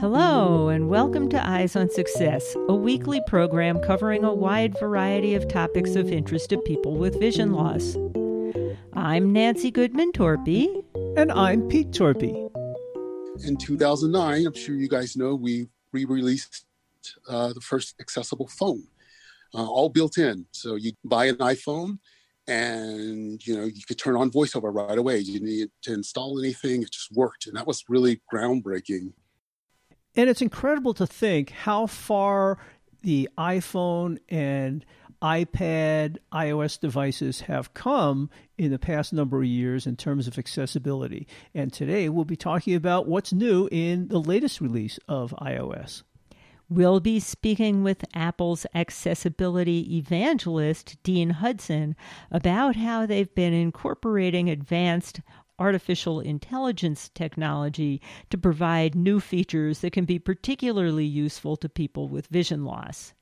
Hello, and welcome to Eyes on Success, a weekly program covering a wide variety of topics of interest to people with vision loss. I'm Nancy Goodman Torpey. And I'm Pete Torpey. In 2009, I'm sure you guys know, we re released uh, the first accessible phone, uh, all built in. So you buy an iPhone and you know you could turn on voiceover right away you didn't need to install anything it just worked and that was really groundbreaking and it's incredible to think how far the iPhone and iPad, iOS devices have come in the past number of years in terms of accessibility. And today we'll be talking about what's new in the latest release of iOS. We'll be speaking with Apple's accessibility evangelist, Dean Hudson, about how they've been incorporating advanced artificial intelligence technology to provide new features that can be particularly useful to people with vision loss.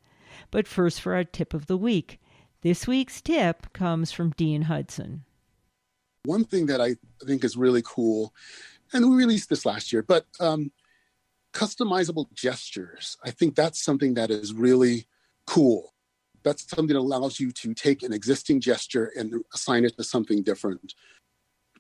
But first, for our tip of the week. This week's tip comes from Dean Hudson. One thing that I think is really cool, and we released this last year, but um, customizable gestures. I think that's something that is really cool. That's something that allows you to take an existing gesture and assign it to something different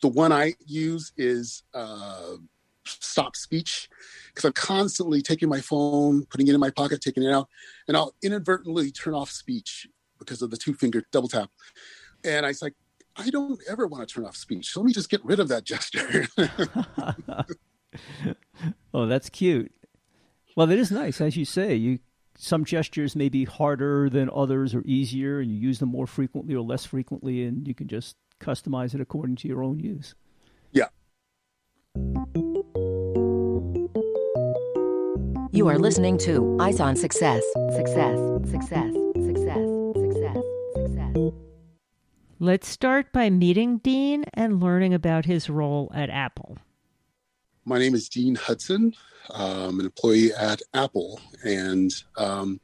the one I use is uh, stop speech because I'm constantly taking my phone, putting it in my pocket, taking it out, and I'll inadvertently turn off speech because of the two finger double tap. And I was like, I don't ever want to turn off speech. So let me just get rid of that gesture. oh, that's cute. Well, it is nice, as you say. You some gestures may be harder than others or easier, and you use them more frequently or less frequently, and you can just customize it according to your own use. Yeah. You are listening to Eyes on Success. Success, success, success, success, success. Let's start by meeting Dean and learning about his role at Apple. My name is Dean Hudson. I'm an employee at Apple, and um,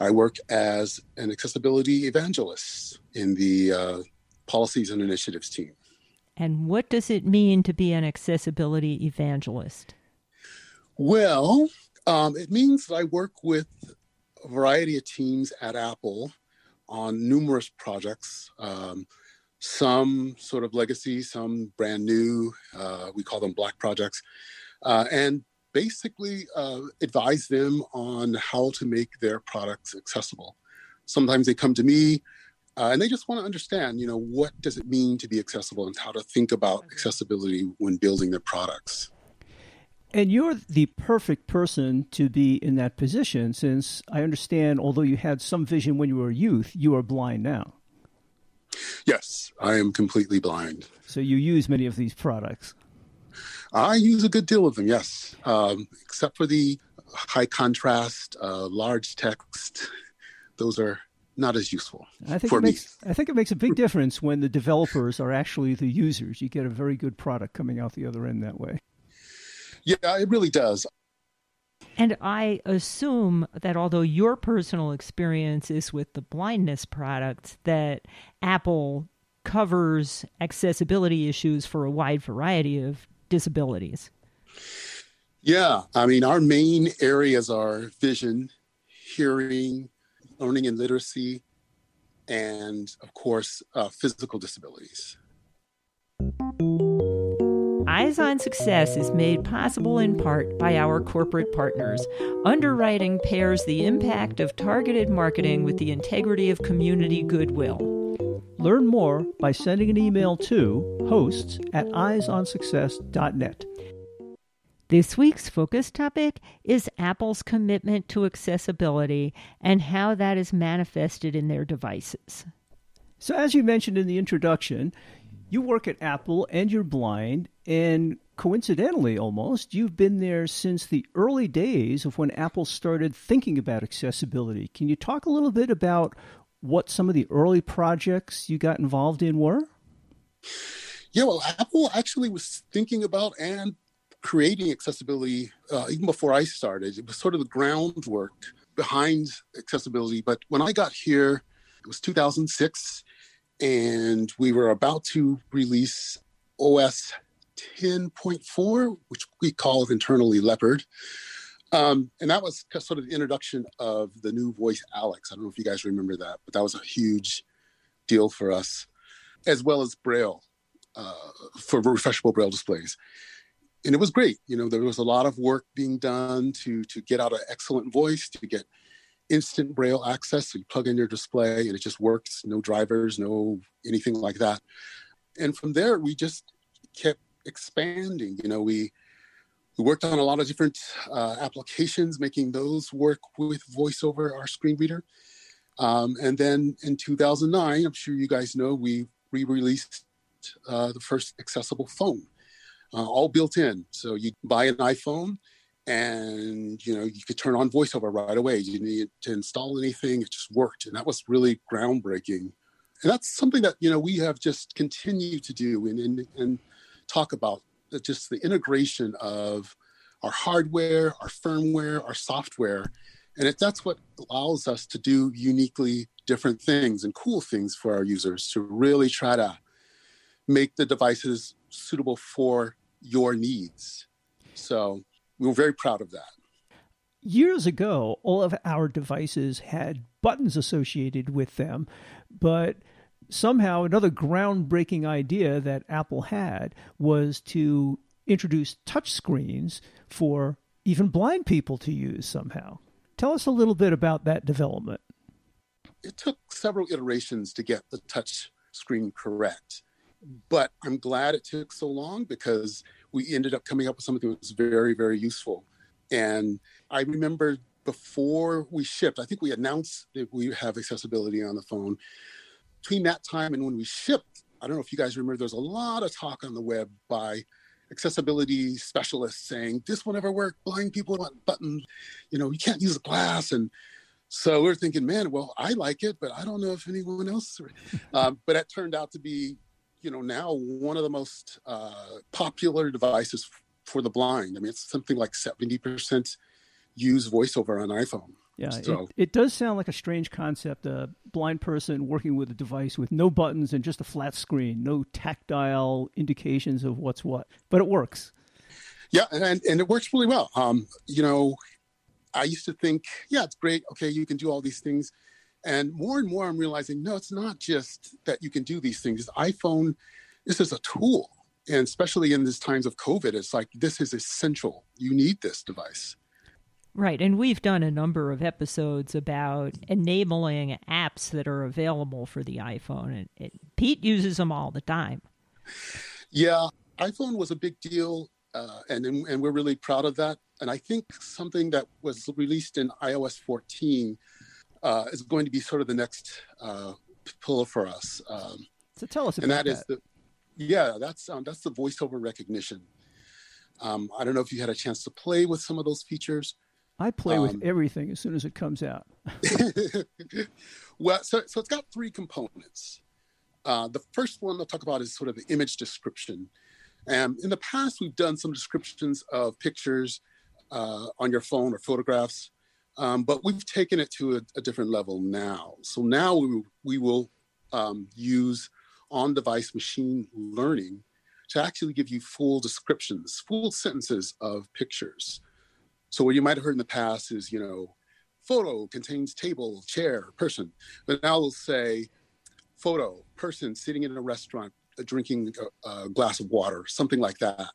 I work as an accessibility evangelist in the uh, policies and initiatives team. And what does it mean to be an accessibility evangelist? Well, um, it means that I work with a variety of teams at Apple on numerous projects, um, some sort of legacy, some brand new. Uh, we call them black projects. Uh, and basically uh, advise them on how to make their products accessible. Sometimes they come to me uh, and they just want to understand, you know, what does it mean to be accessible and how to think about accessibility when building their products. And you're the perfect person to be in that position since I understand, although you had some vision when you were a youth, you are blind now. Yes, I am completely blind. So you use many of these products? I use a good deal of them, yes, um, except for the high contrast, uh, large text. Those are not as useful I think for it me. makes, I think it makes a big difference when the developers are actually the users. You get a very good product coming out the other end that way. Yeah, it really does. And I assume that although your personal experience is with the blindness product, that Apple covers accessibility issues for a wide variety of disabilities. Yeah, I mean, our main areas are vision, hearing, learning and literacy, and of course, uh, physical disabilities. Eyes on Success is made possible in part by our corporate partners. Underwriting pairs the impact of targeted marketing with the integrity of community goodwill. Learn more by sending an email to hosts at eyesonsuccess.net. This week's focus topic is Apple's commitment to accessibility and how that is manifested in their devices. So, as you mentioned in the introduction, you work at Apple and you're blind, and coincidentally almost, you've been there since the early days of when Apple started thinking about accessibility. Can you talk a little bit about what some of the early projects you got involved in were? Yeah, well, Apple actually was thinking about and creating accessibility uh, even before I started. It was sort of the groundwork behind accessibility. But when I got here, it was 2006, and we were about to release OS 10.4, which we call internally Leopard. Um, and that was sort of the introduction of the new voice Alex. I don't know if you guys remember that, but that was a huge deal for us, as well as Braille uh, for refreshable Braille displays. And it was great. You know, there was a lot of work being done to to get out an excellent voice, to get instant Braille access. So you plug in your display and it just works. No drivers, no anything like that. And from there, we just kept expanding. You know, we we worked on a lot of different uh, applications, making those work with VoiceOver, our screen reader. Um, and then in 2009, I'm sure you guys know, we re-released uh, the first accessible phone, uh, all built in. So you buy an iPhone, and you know you could turn on VoiceOver right away. You didn't need to install anything; it just worked, and that was really groundbreaking. And that's something that you know we have just continued to do and and, and talk about just the integration of our hardware, our firmware, our software. And it, that's what allows us to do uniquely different things and cool things for our users to really try to make the devices suitable for your needs. So we were very proud of that. Years ago, all of our devices had buttons associated with them, but somehow another groundbreaking idea that Apple had was to introduce touchscreens for even blind people to use somehow. Tell us a little bit about that development. It took several iterations to get the touch screen correct, but I'm glad it took so long because we ended up coming up with something that was very, very useful. And I remember before we shipped, I think we announced that we have accessibility on the phone between that time and when we shipped, I don't know if you guys remember, there's a lot of talk on the web by accessibility specialists saying this will never work. Blind people want buttons. You know, you can't use a glass. And so we are thinking, man, well, I like it, but I don't know if anyone else. um, but it turned out to be, you know, now one of the most uh, popular devices for the blind. I mean, it's something like 70% use voiceover on iPhone. Yeah, so. it, it, does sound like a strange concept. A blind person working with a device with no buttons and just a flat screen, no tactile indications of what's what, but it works. Yeah, and, and it works really well. Um, you know, I used to think, yeah, it's great. Okay, you can do all these things. And more and more, I'm realizing, no, it's not just that you can do these things. This iPhone, this is a tool. And especially in these times of COVID, it's like, this is essential. You need this device. Right. And we've done a number of episodes about enabling apps that are available for the iPhone. And it, Pete uses them all the time. Yeah. iPhone was a big deal. Uh, and, and we're really proud of that. And I think something that was released in iOS 14 uh, is going to be sort of the next uh, pillar for us. Um, so tell us about and that. that is the yeah, that's um, that's the voiceover recognition. Um, I don't know if you had a chance to play with some of those features. I play um, with everything as soon as it comes out. well, so, so it's got three components. Uh, the first one I'll talk about is sort of the image description. And in the past, we've done some descriptions of pictures uh, on your phone or photographs, um, but we've taken it to a, a, different level now. So now we, we will um, use on device machine learning to actually give you full descriptions, full sentences of pictures. So what you might have heard in the past is, you know, photo contains table, chair, person. But now we'll say photo, person sitting in a restaurant uh, drinking a, a glass of water, something like that.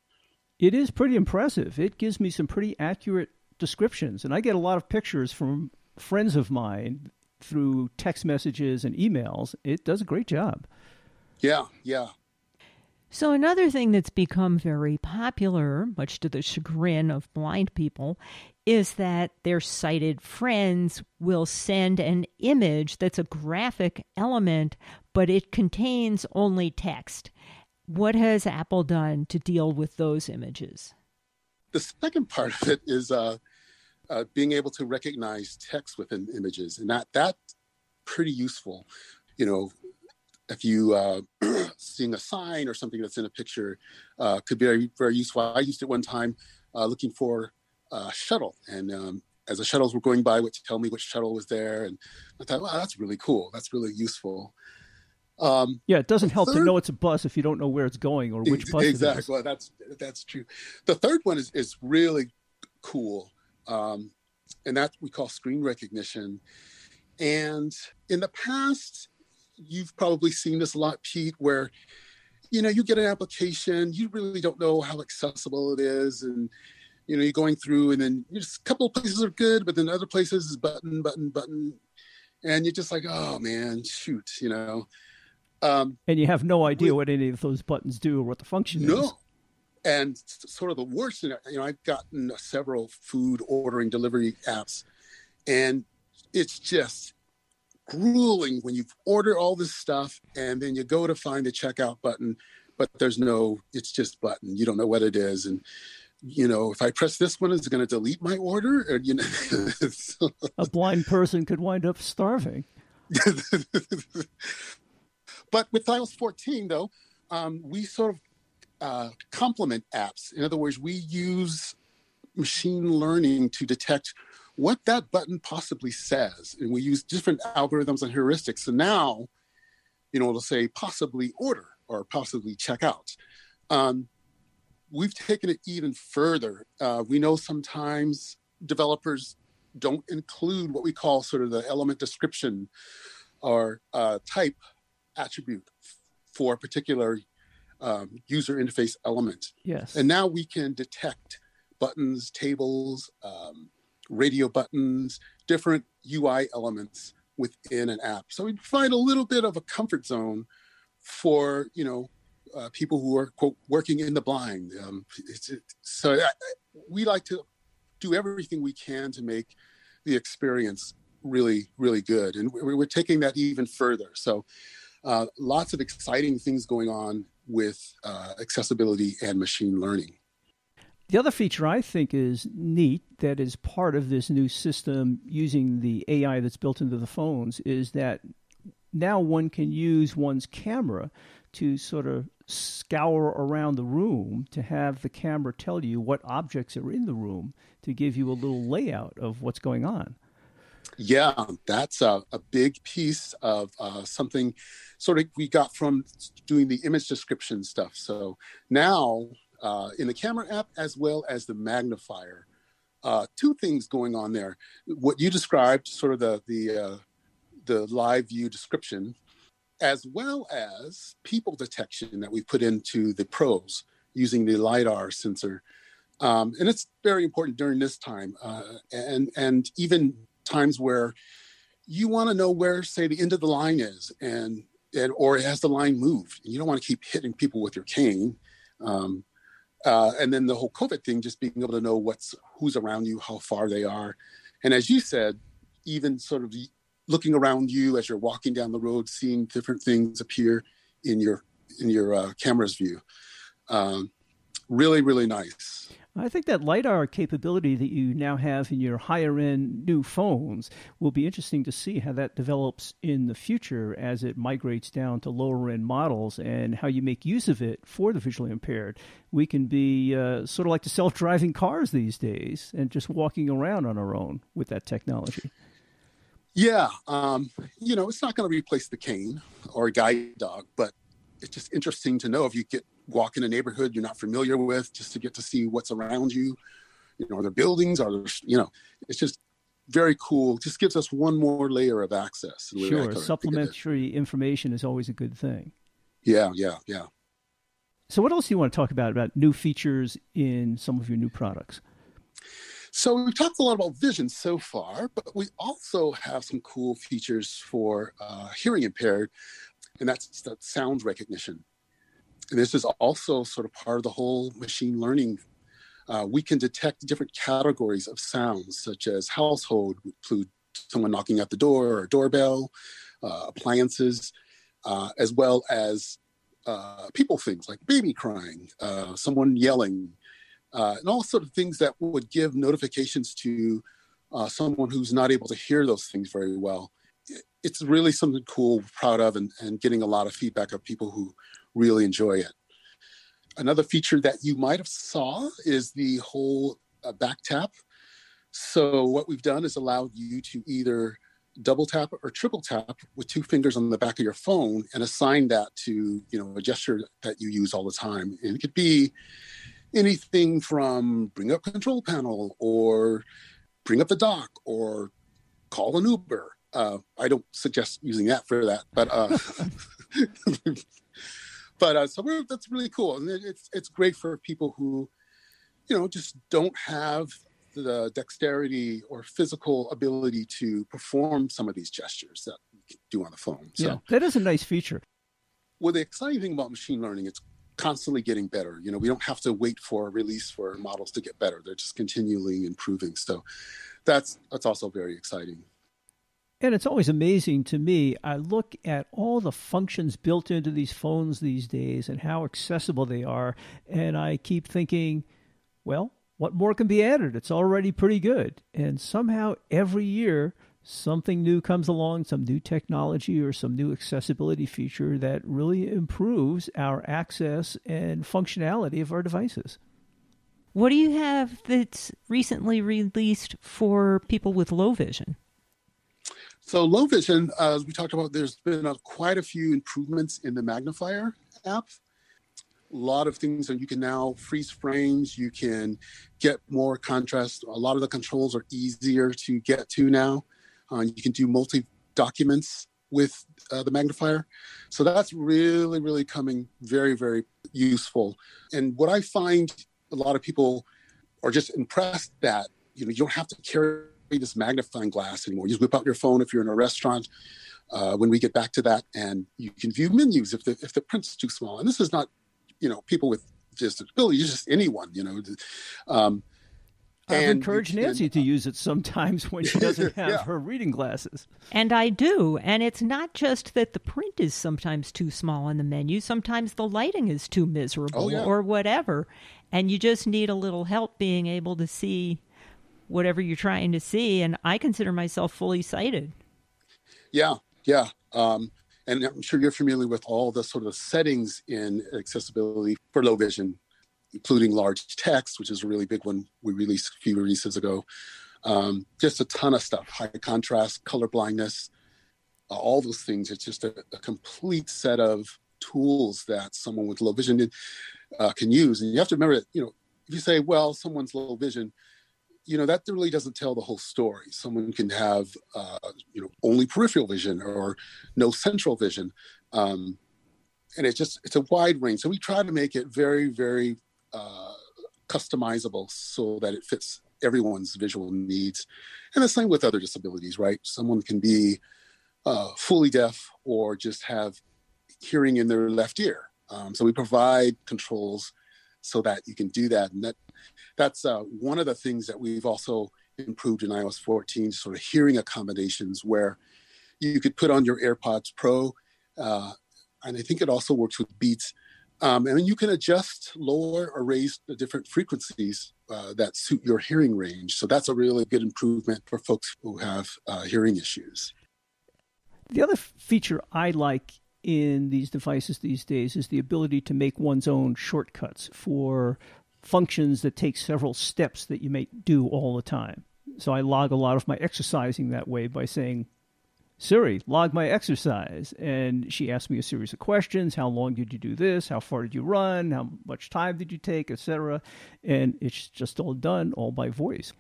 It is pretty impressive. It gives me some pretty accurate descriptions. And I get a lot of pictures from friends of mine through text messages and emails. It does a great job. Yeah, yeah. So, another thing that's become very popular, much to the chagrin of blind people, is that their sighted friends will send an image that's a graphic element, but it contains only text. What has Apple done to deal with those images? The second part of it is uh, uh, being able to recognize text within images, and that that's pretty useful. You know, if you uh, seeing a sign or something that's in a picture uh, could be very, very useful. I used it one time uh, looking for a shuttle, and um, as the shuttles were going by, would tell me which shuttle was there, and I thought, wow, that's really cool. That's really useful. Um, yeah, it doesn't help third, to know it's a bus if you don't know where it's going or which bus. Exactly, well, that's that's true. The third one is is really cool um, and that we call screen recognition. And in the past, you've probably seen this a lot, Pete, where you know you get an application, you really don't know how accessible it is, and you know you're going through, and then just a couple of places are good, but then other places is button, button, button, and you're just like, oh man, shoot, you know. Um, and you have no idea what any of those buttons do or what the function no. is. And sort of the worst, you know, I've gotten several food ordering delivery apps, and it's just grueling when you order all this stuff and then you go to find the checkout button, but there's no, it's just button. You don't know what it is. And, you know, if I press this one, is it going to delete my order? Or, you know, a blind person could wind up starving. but with iOS 14, though, um, we sort of uh, complement apps. In other words, we use machine learning to detect what that button possibly says. And we use different algorithms and heuristics. So now, you know, it'll say possibly order or possibly check out. Um, we've taken it even further. Uh, we know sometimes developers don't include what we call sort of the element description or uh, type attribute for a particular um, user interface elements. Yes. And now we can detect buttons, tables, um, radio buttons, different UI elements within an app. So we find a little bit of a comfort zone for you know uh, people who are quote working in the blind. Um, it, so I, we like to do everything we can to make the experience really really good, and we're, we're taking that even further. So uh, lots of exciting things going on with uh, accessibility and machine learning. The other feature I think is neat that is part of this new system using the AI that's built into the phones is that now one can use one's camera to sort of scour around the room to have the camera tell you what objects are in the room to give you a little layout of what's going on. Yeah, that's a, a big piece of uh, something sort of we got from doing the image description stuff. So now uh, in the camera app as well as the magnifier. Uh, two things going on there. What you described, sort of the the uh, the live view description, as well as people detection that we put into the pros using the lidar sensor, um, and it's very important during this time, uh, and and even times where you want to know where, say, the end of the line is, and and or has the line moved. You don't want to keep hitting people with your cane. Um, uh, and then the whole COVID thing, just being able to know what's who's around you, how far they are, and as you said, even sort of looking around you as you're walking down the road, seeing different things appear in your in your uh, camera's view. Um, really, really nice. I think that LiDAR capability that you now have in your higher end new phones will be interesting to see how that develops in the future as it migrates down to lower end models and how you make use of it for the visually impaired. We can be uh, sort of like the self driving cars these days and just walking around on our own with that technology. Yeah. Um, you know, it's not going to replace the cane or a guide dog, but it's just interesting to know if you get walk in a neighborhood you're not familiar with just to get to see what's around you. You know are there buildings? Are there you know it's just very cool. Just gives us one more layer of access. Sure supplementary information is always a good thing. Yeah yeah yeah. So what else do you want to talk about about new features in some of your new products? So we've talked a lot about vision so far, but we also have some cool features for uh, hearing impaired, and that's that sound recognition this is also sort of part of the whole machine learning. Uh, we can detect different categories of sounds, such as household, include someone knocking at the door or doorbell, uh, appliances, uh, as well as uh, people things like baby crying, uh, someone yelling, uh, and all sort of things that would give notifications to someone who's not able to hear those things very well. It's really something cool, proud of, and, and getting a lot of feedback of people who really enjoy it. Another feature that you might have saw is the whole uh, back tap. So what we've done is allowed you to either double tap or triple tap with two fingers on the back of your phone and assign that to you know a gesture that you use all the time. And it could be anything from bring up control panel or bring up the dock or call an Uber. Uh, I don't suggest using that for that, but uh, but uh, so that's really cool, and it's it's great for people who, you know, just don't have the dexterity or physical ability to perform some of these gestures that you can do on the phone. So yeah, that is a nice feature. Well, the exciting thing about machine learning, it's constantly getting better. You know, we don't have to wait for a release for models to get better. They're just continually improving. So that's that's also very exciting. And it's always amazing to me. I look at all the functions built into these phones these days and how accessible they are, and I keep thinking, well, what more can be added? It's already pretty good. And somehow every year something new comes along, some new technology or some new accessibility feature that really improves our access and functionality of our devices. What do you have that's recently released for people with low vision? So, low vision, uh, as we talked about, there's been a, quite a few improvements in the magnifier app. A lot of things that you can now freeze frames, you can get more contrast. A lot of the controls are easier to get to now. Uh, you can do multi documents with uh, the magnifier. So that's really, really coming very, very useful. And what I find a lot of people are just impressed that you know you don't have to carry this magnifying glass anymore. You just whip out your phone if you're in a restaurant. Uh, when we get back to that, and you can view menus if the if the print's too small. And this is not, you know, people with disabilities, just anyone, you know. Um, I've encouraged Nancy to use it sometimes when she doesn't have yeah. her reading glasses. And I do. And it's not just that the print is sometimes too small on the menu, sometimes the lighting is too miserable oh, yeah. or whatever. And you just need a little help being able to see whatever you're trying to see. And I consider myself fully sighted. Yeah, yeah. Um, and I'm sure you're familiar with all the sort of settings in accessibility for low vision, including large text, which is a really big one we released a few releases ago. Um, just a ton of stuff, high contrast, color blindness, uh, all those things. It's just a, a, complete set of tools that someone with low vision uh, can use. And you have to remember that, you know, if you say, well, someone's low vision, you know that really doesn't tell the whole story. Someone can have uh, you know only peripheral vision or no central vision um, and it's just it's a wide range. So we try to make it very very uh, customizable so that it fits everyone's visual needs. And the same with other disabilities right? Someone can be uh, fully deaf or just have hearing in their left ear. Um, so we provide controls so that you can do that and that that's uh, one of the things that we've also improved in iOS 14, sort of hearing accommodations where you could put on your AirPods Pro, uh, and I think it also works with Beats. Um, and you can adjust lower or raise the different frequencies uh, that suit your hearing range. So that's a really good improvement for folks who have uh, hearing issues. The other feature I like in these devices these days is the ability to make one's own shortcuts for functions that take several steps that you may do all the time. So I log a lot of my exercising that way by saying, Siri, log my exercise. And she asked me a series of questions. How long did you do this? How far did you run? How much time did you take, etc. And it's just all done all by voice.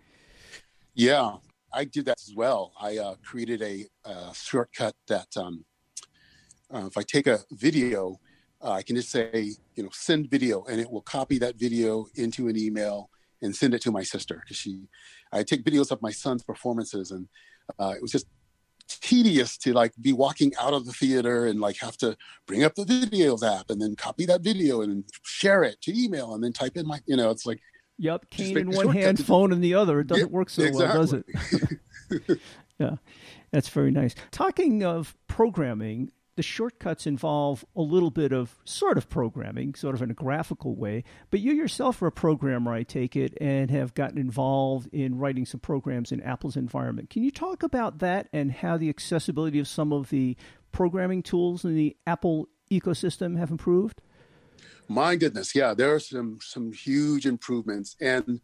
Yeah, I did that as well. I uh, created a, a, shortcut that um, uh, if I take a video uh, I can just say, you know, send video, and it will copy that video into an email and send it to my sister because she, I take videos of my son's performances, and uh, it was just tedious to like be walking out of the theater and like have to bring up the videos app and then copy that video and share it to email and then type in my, you know, it's like. Yep, cane in one hand, phone in the other. It doesn't yeah, work so exactly. well, does it? yeah, that's very nice. Talking of programming, the shortcuts involve a little bit of sort of programming, sort of in a graphical way. But you yourself are a programmer, I take it, and have gotten involved in writing some programs in Apple's environment. Can you talk about that and how the accessibility of some of the programming tools in the Apple ecosystem have improved? My goodness, yeah, there are some some huge improvements, and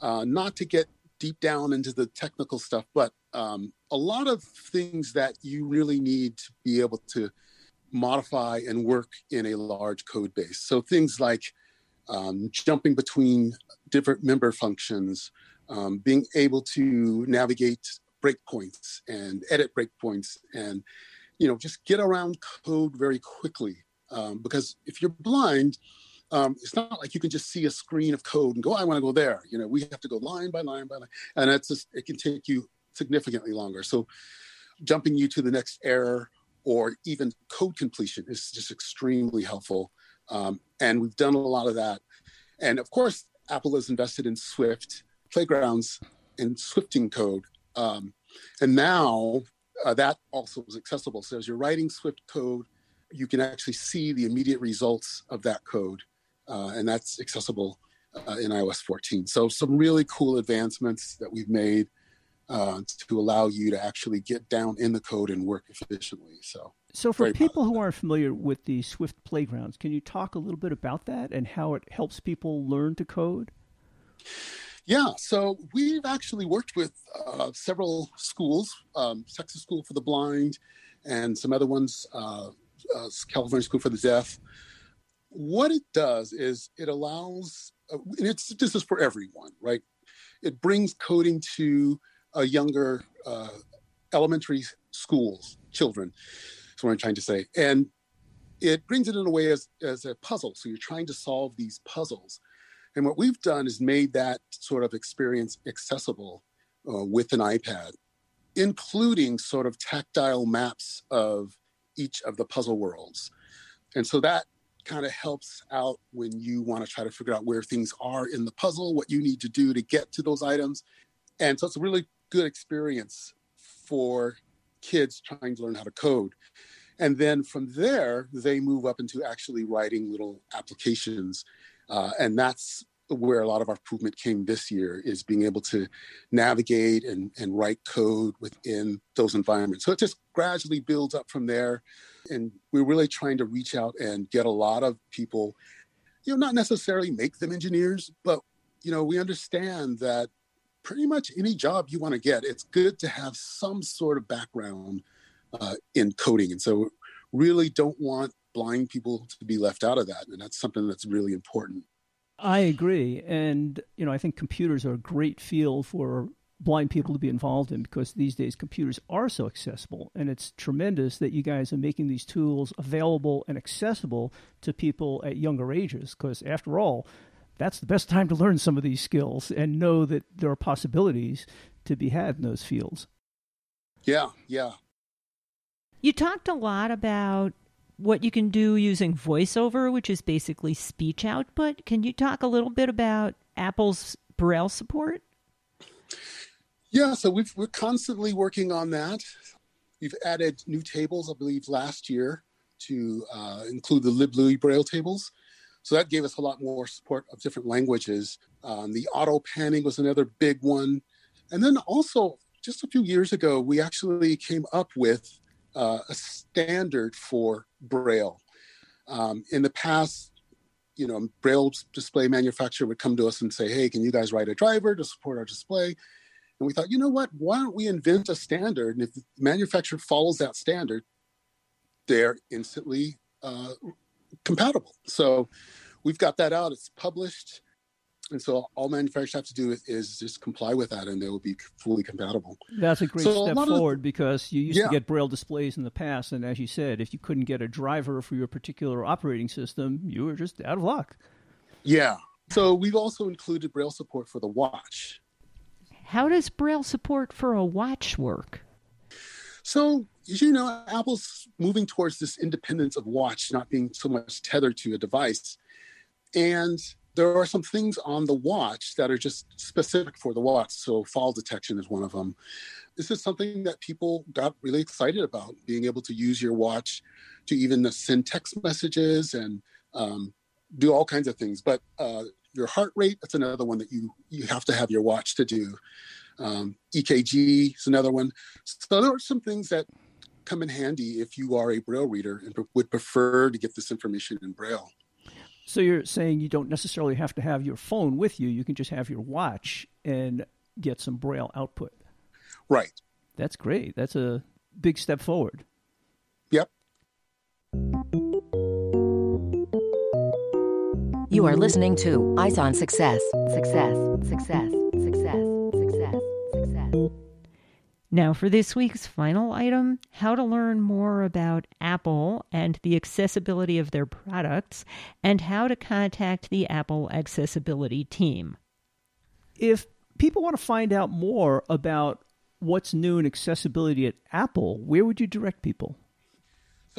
uh, not to get deep down into the technical stuff, but um, a lot of things that you really need to be able to modify and work in a large code base. So things like um, jumping between different member functions, um, being able to navigate breakpoints and edit breakpoints and you know just get around code very quickly um, because if you're blind um, it's not like you can just see a screen of code and go i want to go there. You know we have to go line by line by line and it's just it can take you significantly longer. So jumping you to the next error or even code completion is just extremely helpful um, and we've done a lot of that. And of course apple has invested in swift playgrounds in swifting code um, and now uh, that also is accessible. So as you're writing Swift code, you can actually see the immediate results of that code, uh, and that's accessible uh, in iOS 14. So some really cool advancements that we've made uh, to allow you to actually get down in the code and work efficiently. So. So, for people who aren't familiar with the Swift playgrounds, can you talk a little bit about that and how it helps people learn to code? Yeah, so we've actually worked with uh, several schools, um, Texas School for the Blind, and some other ones, uh, uh, California School for the Deaf. What it does is it allows, uh, and it's this is for everyone, right? It brings coding to a younger uh, elementary schools children. That's what I'm trying to say, and it brings it in a way as as a puzzle. So you're trying to solve these puzzles and what we've done is made that sort of experience accessible uh, with an iPad, including sort of tactile maps of each of the puzzle worlds. And so that kind of helps out when you want to try to figure out where things are in the puzzle, what you need to do to get to those items. And so it's a really good experience for kids trying to learn how to code. And then from there, they move up into actually writing little applications uh, and that's where a lot of our improvement came this year is being able to navigate and, and write code within those environments. So it just gradually builds up from there. And we're really trying to reach out and get a lot of people, you know, not necessarily make them engineers, but, you know, we understand that pretty much any job you want to get, it's good to have some sort of background uh, in coding. And so really don't want blind people to be left out of that. And that's something that's really important. I agree. And, you know, I think computers are a great field for blind people to be involved in because these days computers are so accessible. And it's tremendous that you guys are making these tools available and accessible to people at younger ages because, after all, that's the best time to learn some of these skills and know that there are possibilities to be had in those fields. Yeah, yeah. You talked a lot about what you can do using voiceover, which is basically speech output. Can you talk a little bit about Apple's Braille support? Yeah, so we are constantly working on that. We've added new tables, I believe, last year to uh, include the LibLouis Braille tables. So that gave us a lot more support of different languages. Um, the auto panning was another big one. And then also, just a few years ago, we actually came up with uh, a standard for Braille. Um, in the past, you know, Braille display manufacturer would come to us and say, "Hey, can you guys write a driver to support our display?" And we thought, you know what? Why don't we invent a standard? And if the manufacturer follows that standard, they're instantly uh, compatible. So we've got that out. It's published. And so all manufacturers have to do is just comply with that, and they will be fully compatible. That's a great so step a forward of, because you used yeah. to get braille displays in the past, and as you said, if you couldn't get a driver for your particular operating system, you were just out of luck. Yeah. So we've also included braille support for the watch. How does braille support for a watch work? So, as you know, Apple's moving towards this independence of watch not being so much tethered to a device. And there are some things on the watch that are just specific for the watch. So fall detection is one of them. This is something that people got really excited about, being able to use your watch to even send text messages and um, do all kinds of things. But uh, your heart rate, that's another one that you, you have to have your watch to do. Um, EKG is another one. So there are some things that come in handy if you are a Braille reader and would prefer to get this information in Braille. So you're saying you don't necessarily have to have your phone with you. You can just have your watch and get some braille output. Right. That's great. That's a big step forward. You are listening to Eyes on Success. Success, success, success, success, success. Now, for this week's final item how to learn more about Apple and the accessibility of their products, and how to contact the Apple accessibility team. If people want to find out more about what's new in accessibility at Apple, where would you direct people?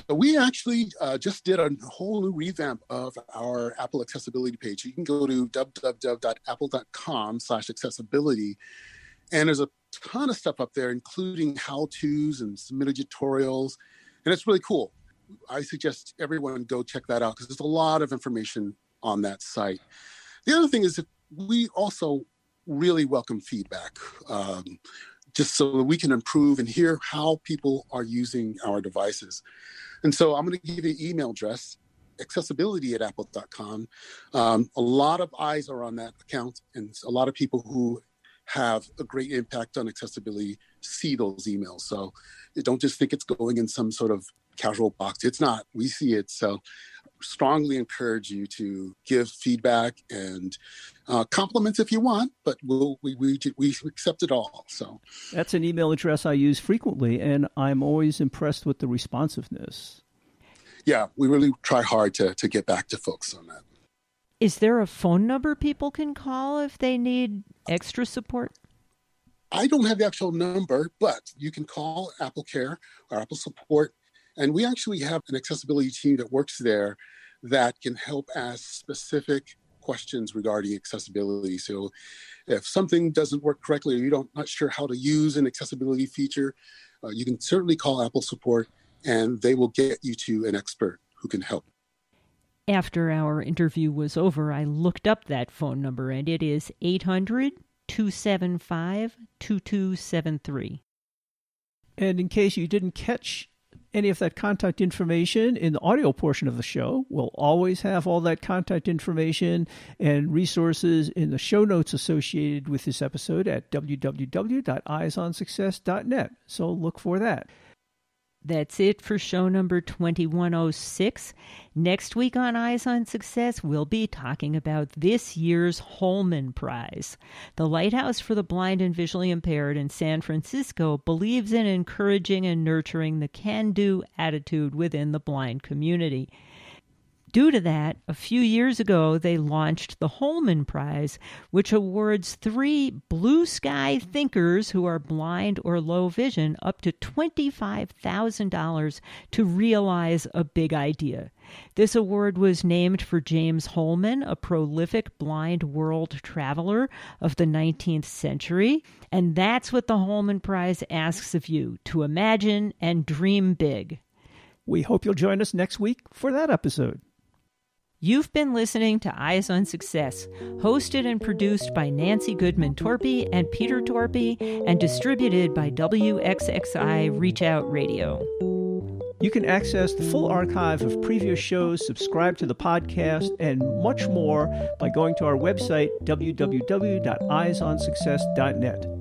So we actually uh, just did a whole new revamp of our Apple accessibility page. You can go to www.apple.com slash accessibility, and there's a ton of stuff up there, including how-tos and submitted tutorials, and it's really cool. I suggest everyone go check that out because there's a lot of information on that site. The other thing is we also really welcome feedback. Um, just so that we can improve and hear how people are using our devices. And so I'm going to give you an email address, accessibility at apple.com. Um, a lot of eyes are on that account, and a lot of people who have a great impact on accessibility see those emails. So don't just think it's going in some sort of casual box. It's not. We see it. So strongly encourage you to give feedback and uh, compliments if you want, but we'll, we, we, we accept it all. So that's an email address I use frequently, and I'm always impressed with the responsiveness. Yeah, we really try hard to, to get back to folks on that. Is there a phone number people can call if they need extra support? I don't have the actual number, but you can call Apple Care or Apple Support and we actually have an accessibility team that works there that can help ask specific questions regarding accessibility. So if something doesn't work correctly or you don't not sure how to use an accessibility feature, uh, you can certainly call Apple support and they will get you to an expert who can help. After our interview was over, I looked up that phone number and it is 800 275 2273. And in case you didn't catch any of that contact information in the audio portion of the show. We'll always have all that contact information and resources in the show notes associated with this episode at www.eyesonsuccess.net. So look for that. That's it for show number 2106. Next week on Eyes on Success, we'll be talking about this year's Holman Prize. The Lighthouse for the Blind and Visually Impaired in San Francisco believes in encouraging and nurturing the can do attitude within the blind community. Due to that, a few years ago, they launched the Holman Prize, which awards three blue sky thinkers who are blind or low vision up to $25,000 to realize a big idea. This award was named for James Holman, a prolific blind world traveler of the 19th century. And that's what the Holman Prize asks of you to imagine and dream big. We hope you'll join us next week for that episode. You've been listening to Eyes on Success, hosted and produced by Nancy Goodman Torpey and Peter Torpey, and distributed by WXXI Reach Out Radio. You can access the full archive of previous shows, subscribe to the podcast, and much more by going to our website, www.eyesonsuccess.net.